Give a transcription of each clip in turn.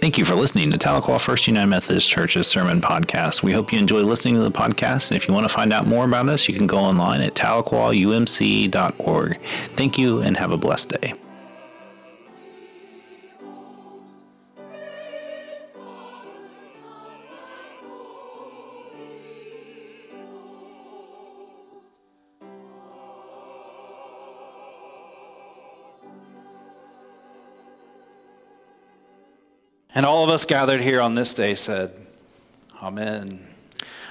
Thank you for listening to Tahlequah First United Methodist Church's Sermon Podcast. We hope you enjoy listening to the podcast. And if you want to find out more about us, you can go online at tahlequahumc.org. Thank you and have a blessed day. And all of us gathered here on this day said, Amen.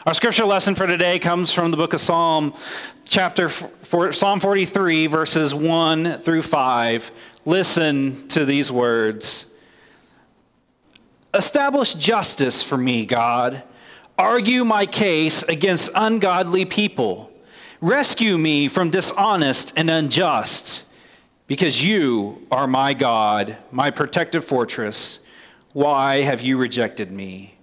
Our scripture lesson for today comes from the book of Psalm, chapter four, Psalm 43, verses 1 through 5. Listen to these words Establish justice for me, God. Argue my case against ungodly people. Rescue me from dishonest and unjust, because you are my God, my protective fortress. Why have you rejected me?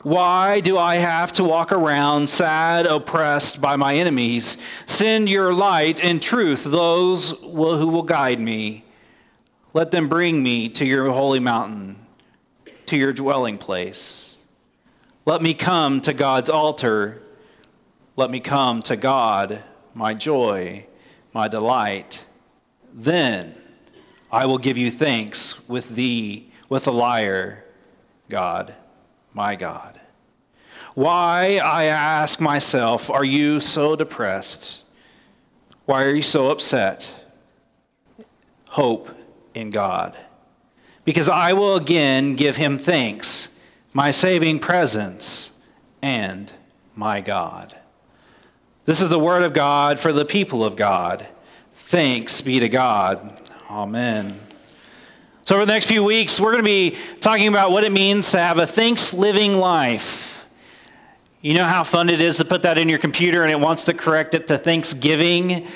Why do I have to walk around sad, oppressed by my enemies? Send your light and truth, those who will guide me. Let them bring me to your holy mountain, to your dwelling place. Let me come to God's altar. Let me come to God, my joy, my delight. Then I will give you thanks with thee with a lyre, God, my God. Why, I ask myself, are you so depressed? Why are you so upset? Hope in God. Because I will again give him thanks, my saving presence, and my God. This is the word of God for the people of God. Thanks be to God. Amen. So, over the next few weeks, we're going to be talking about what it means to have a thanks living life. You know how fun it is to put that in your computer and it wants to correct it to Thanksgiving?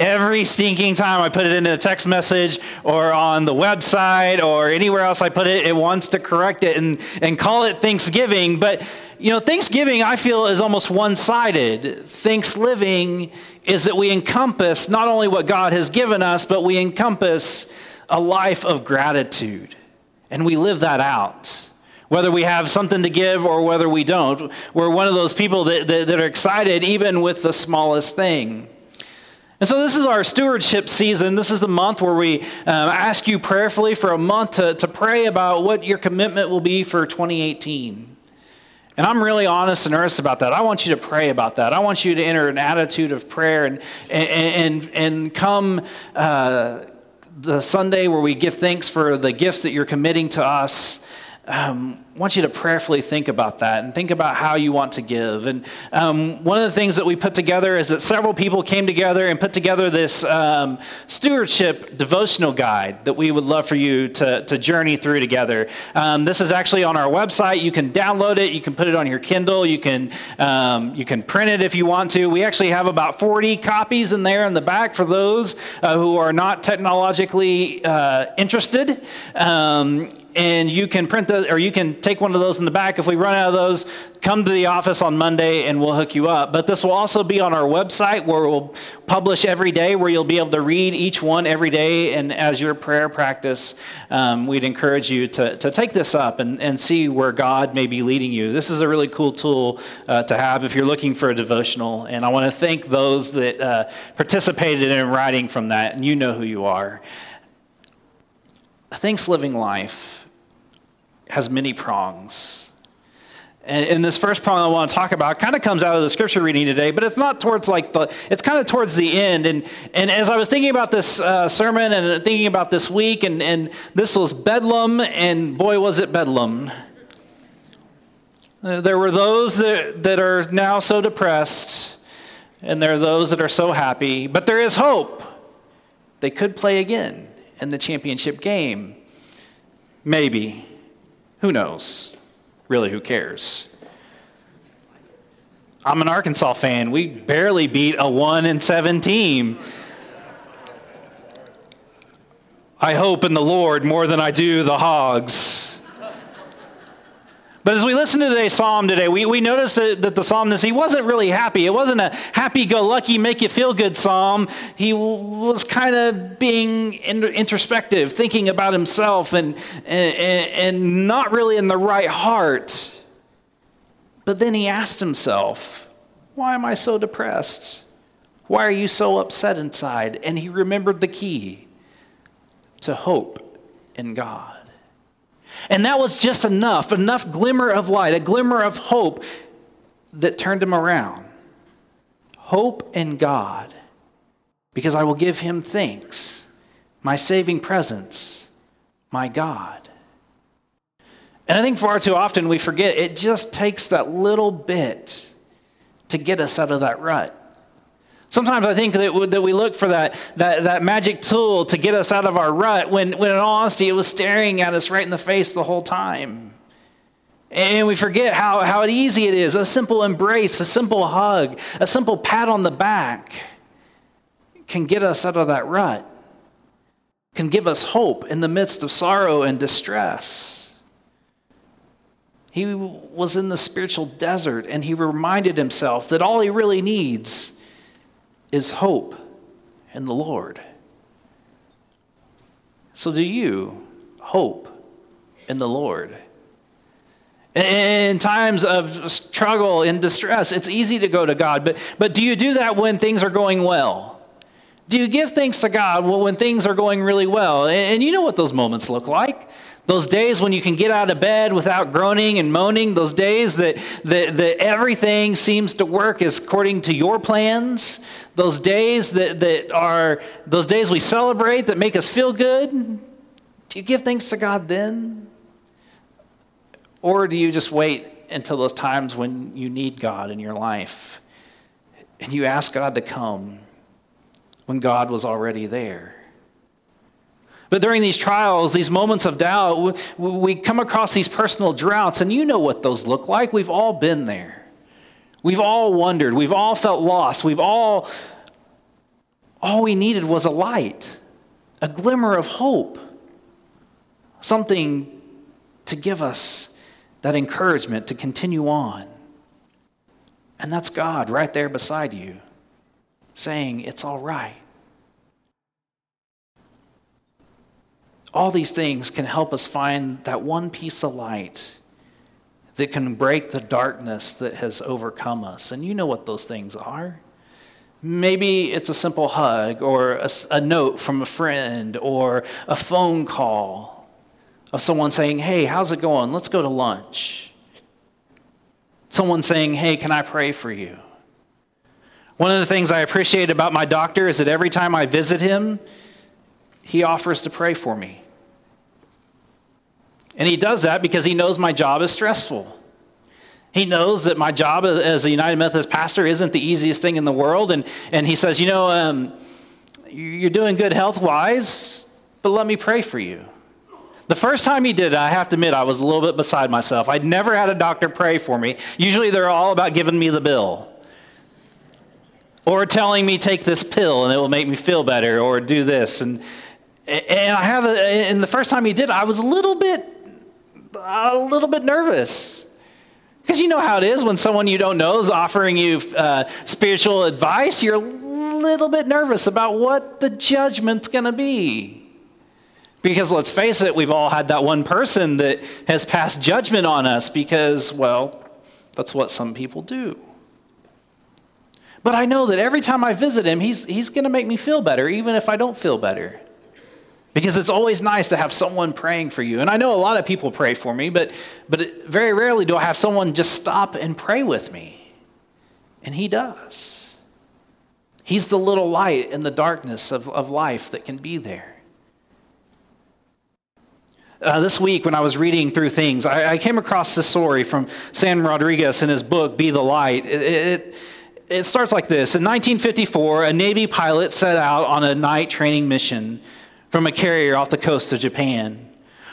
Every stinking time I put it in a text message or on the website or anywhere else I put it, it wants to correct it and, and call it Thanksgiving. But, you know, Thanksgiving, I feel, is almost one sided. Thanks living is that we encompass not only what God has given us, but we encompass a life of gratitude. And we live that out. Whether we have something to give or whether we don't, we're one of those people that, that, that are excited even with the smallest thing. And so, this is our stewardship season. This is the month where we um, ask you prayerfully for a month to, to pray about what your commitment will be for 2018. And I'm really honest and earnest about that. I want you to pray about that. I want you to enter an attitude of prayer and, and, and, and come. Uh, the Sunday where we give thanks for the gifts that you're committing to us um, want you to prayerfully think about that and think about how you want to give. And um, one of the things that we put together is that several people came together and put together this um, stewardship devotional guide that we would love for you to, to journey through together. Um, this is actually on our website. You can download it. You can put it on your Kindle. You can um, you can print it if you want to. We actually have about 40 copies in there in the back for those uh, who are not technologically uh, interested. And you can print the, or you can take one of those in the back. If we run out of those, come to the office on Monday and we'll hook you up. But this will also be on our website where we'll publish every day, where you'll be able to read each one every day. And as your prayer practice, um, we'd encourage you to, to take this up and, and see where God may be leading you. This is a really cool tool uh, to have if you're looking for a devotional. And I want to thank those that uh, participated in writing from that, and you know who you are. Thanks living life has many prongs. And, and this first prong I want to talk about kind of comes out of the scripture reading today, but it's not towards like the, it's kind of towards the end. And, and as I was thinking about this uh, sermon and thinking about this week, and, and this was Bedlam, and boy, was it Bedlam. There were those that, that are now so depressed, and there are those that are so happy, but there is hope. They could play again in the championship game. Maybe. Who knows? Really, who cares? I'm an Arkansas fan. We barely beat a 1 and 7 team. I hope in the Lord more than I do the Hogs. But as we listen to today's psalm today, we, we notice that, that the psalmist, he wasn't really happy. It wasn't a happy-go-lucky, make-you-feel-good psalm. He was kind of being introspective, thinking about himself and, and, and not really in the right heart. But then he asked himself, why am I so depressed? Why are you so upset inside? And he remembered the key to hope in God. And that was just enough, enough glimmer of light, a glimmer of hope that turned him around. Hope in God, because I will give him thanks, my saving presence, my God. And I think far too often we forget it just takes that little bit to get us out of that rut. Sometimes I think that, that we look for that, that, that magic tool to get us out of our rut when, when, in all honesty, it was staring at us right in the face the whole time. And we forget how, how easy it is a simple embrace, a simple hug, a simple pat on the back can get us out of that rut, can give us hope in the midst of sorrow and distress. He was in the spiritual desert and he reminded himself that all he really needs is hope in the Lord. So, do you hope in the Lord? In times of struggle and distress, it's easy to go to God, but, but do you do that when things are going well? Do you give thanks to God when things are going really well? And you know what those moments look like. Those days when you can get out of bed without groaning and moaning, those days that, that, that everything seems to work as according to your plans, those days that, that are those days we celebrate that make us feel good. Do you give thanks to God then? Or do you just wait until those times when you need God in your life and you ask God to come when God was already there? But during these trials, these moments of doubt, we come across these personal droughts, and you know what those look like. We've all been there. We've all wondered. We've all felt lost. We've all, all we needed was a light, a glimmer of hope, something to give us that encouragement to continue on. And that's God right there beside you saying, It's all right. All these things can help us find that one piece of light that can break the darkness that has overcome us. And you know what those things are. Maybe it's a simple hug or a, a, note from a friend or a phone call of someone saying, Hey, how's it going? Let's go to lunch. Someone saying, Hey, can I pray for you? One of the things I appreciate about my doctor is that every time I visit him, he offers to pray for me. And he does that because he knows my job is stressful. He knows that my job as a United Methodist pastor isn't the easiest thing in the world. And, and he says, You know, um, you're doing good health wise, but let me pray for you. The first time he did it, I have to admit, I was a little bit beside myself. I'd never had a doctor pray for me. Usually they're all about giving me the bill or telling me take this pill and it will make me feel better or do this. And, and I have, a, and the first time he did, I was a little bit a little bit nervous. Because you know how it is when someone you don't know is offering you uh, spiritual advice, you're a little bit nervous about what the judgment's going to be. Because let's face it, we've all had that one person that has passed judgment on us because, well, that's what some people do. But I know that every time I visit him, he's, he's going to make me feel better, even if I don't feel better. Because it's always nice to have someone praying for you. And I know a lot of people pray for me, but, but very rarely do I have someone just stop and pray with me. And he does. He's the little light in the darkness of, of life that can be there. Uh, this week, when I was reading through things, I, I, came across this story from Sam Rodriguez in his book, Be the Light. It, it, it starts like this In 1954, a Navy pilot set out on a night training mission from a carrier off the coast of Japan.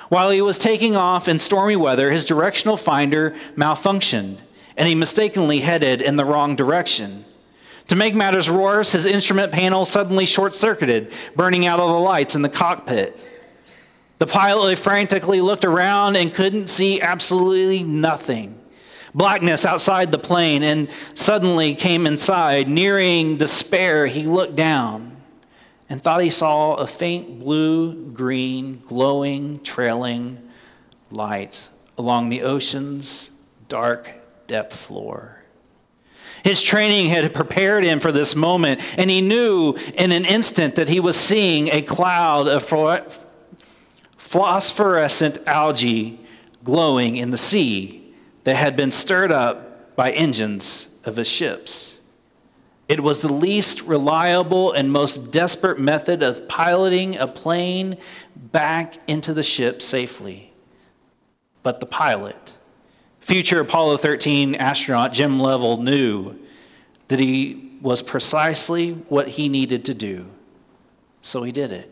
While he was taking off in stormy weather, his directional finder malfunctioned, and he mistakenly headed in the wrong direction. To make matters worse, his instrument panel suddenly short circuited, burning out all the lights in the cockpit. The pilot frantically looked around and couldn't see absolutely nothing. Blackness outside the plane and suddenly came inside. Nearing despair, he looked down and thought he saw a faint blue green, glowing, trailing light along the ocean's dark depth floor. His training had prepared him for this moment, and he knew in an instant that he was seeing a cloud of phosphorescent algae glowing in the sea that had been stirred up by engines of his ships. It was the least reliable and most desperate method of piloting a plane back into the ship safely. But the pilot, Future Apollo 13 astronaut Jim Lovell knew that he was precisely what he needed to do. So he did it.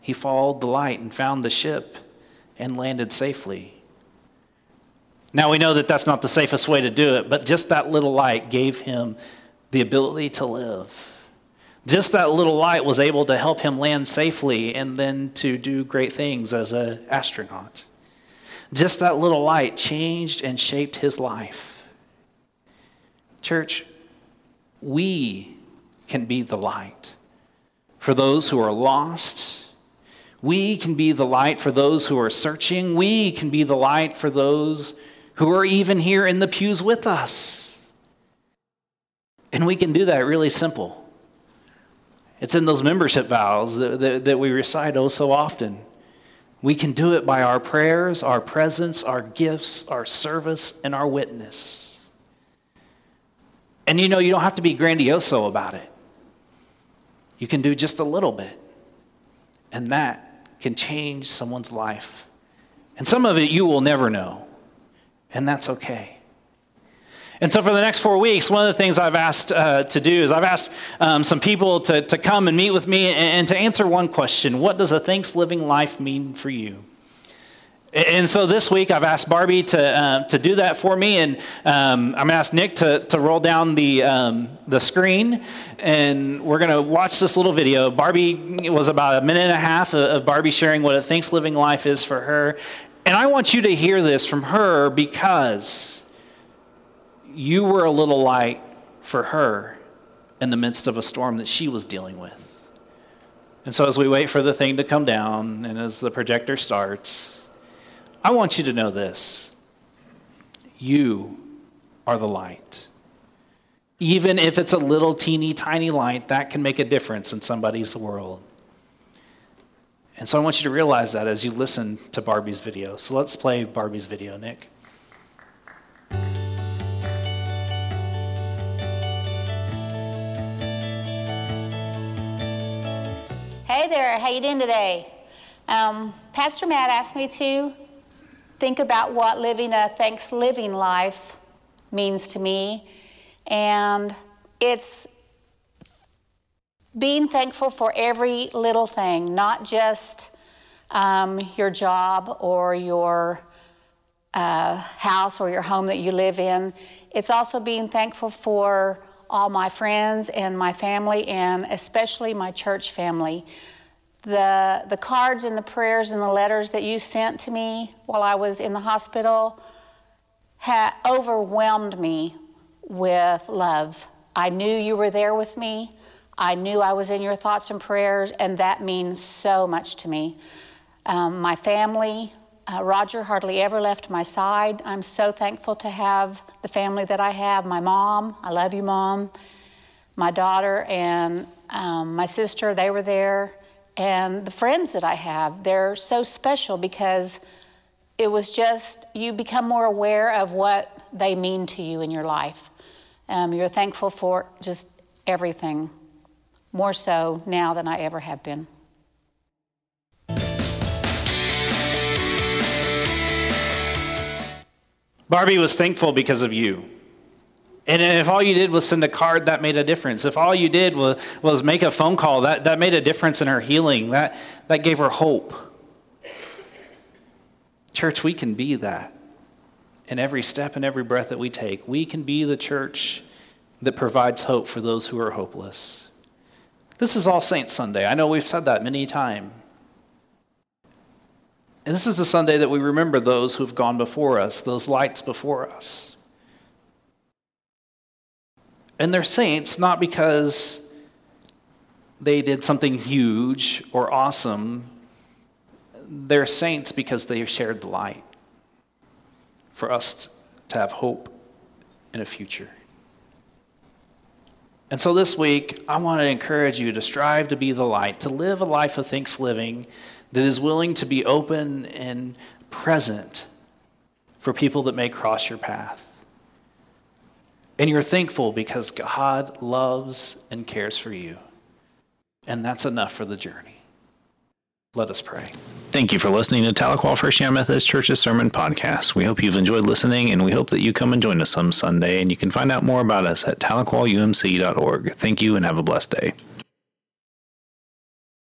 He followed the light and found the ship and landed safely. Now we know that that's not the safest way to do it, but just that little light gave him the ability to live. Just that little light was able to help him land safely and then to do great things as an astronaut. Just that little light changed and shaped his life. Church, we can be the light for those who are lost. We can be the light for those who are searching. We can be the light for those who are even here in the pews with us. And we can do that really simple. It's in those membership vows that, that, that we recite oh so often. We can do it by our prayers, our presence, our gifts, our service, and our witness. And you know, you don't have to be grandioso about it. You can do just a little bit, and that can change someone's life. And some of it you will never know, and that's okay. And so, for the next four weeks, one of the things I've asked uh, to do is I've asked um, some people to, to come and meet with me and, and, to answer one question What does a thanks living life mean for you? And so this week I've asked Barbie to, uh, to do that for me, and um, I'm asked Nick to, to roll down the, um, the screen, and we're going to watch this little video. Barbie was about a minute and a half of Barbie sharing what a thanks living life is for her. And I want you to hear this from her because you were a little light for her in the midst of a storm that she was dealing with. And so, as we wait for the thing to come down and as the projector starts, I want you to know this you are the light. Even if it's a little teeny tiny light, that can make a difference in somebody's world. And so I want you to realize that as you listen to Barbie's video. So let's play Barbie's video, Nick. Hey there, how you doing today? Um, Pastor Matt asked me to think about what living a thanks living life means to me, and it's being thankful for every little thing, not just um, your job or your uh, house or your home that you live in. It's also being thankful for all my friends and my family, and especially my church family. The, the cards and the prayers and the letters that you sent to me while I was in the hospital overwhelmed me with love. I knew you were there with me. I knew I was in your thoughts and prayers, and that means so much to me. Um, my family, uh, Roger hardly ever left my side. I'm so thankful to have the family that I have. My mom, I love you, mom. My daughter and um, my sister, they were there. And the friends that I have, they're so special because it was just, you become more aware of what they mean to you in your life. Um, you're thankful for just everything, more so now than I ever have been. Barbie was thankful because of you. And if all you did was send a card, that made a difference. If all you did was, was make a phone call, that, that made a difference in her healing. That, that gave her hope. Church, we can be that. In every step and every breath that we take, we can be the church that provides hope for those who are hopeless. This is All Saints Sunday. I know we've said that many times. And this is the Sunday that we remember those who've gone before us, those lights before us. And they're saints not because they did something huge or awesome. They're saints because they shared the light for us to have hope in a future. And so this week, I want to encourage you to strive to be the light, to live a life of thanks living that is willing to be open and present for people that may cross your path. And you're thankful because God loves and cares for you. And that's enough for the journey. Let us pray. Thank you for listening to Tahlequah First United Methodist Church's Sermon Podcast. We hope you've enjoyed listening, and we hope that you come and join us some Sunday. And you can find out more about us at tahlequahumc.org. Thank you, and have a blessed day.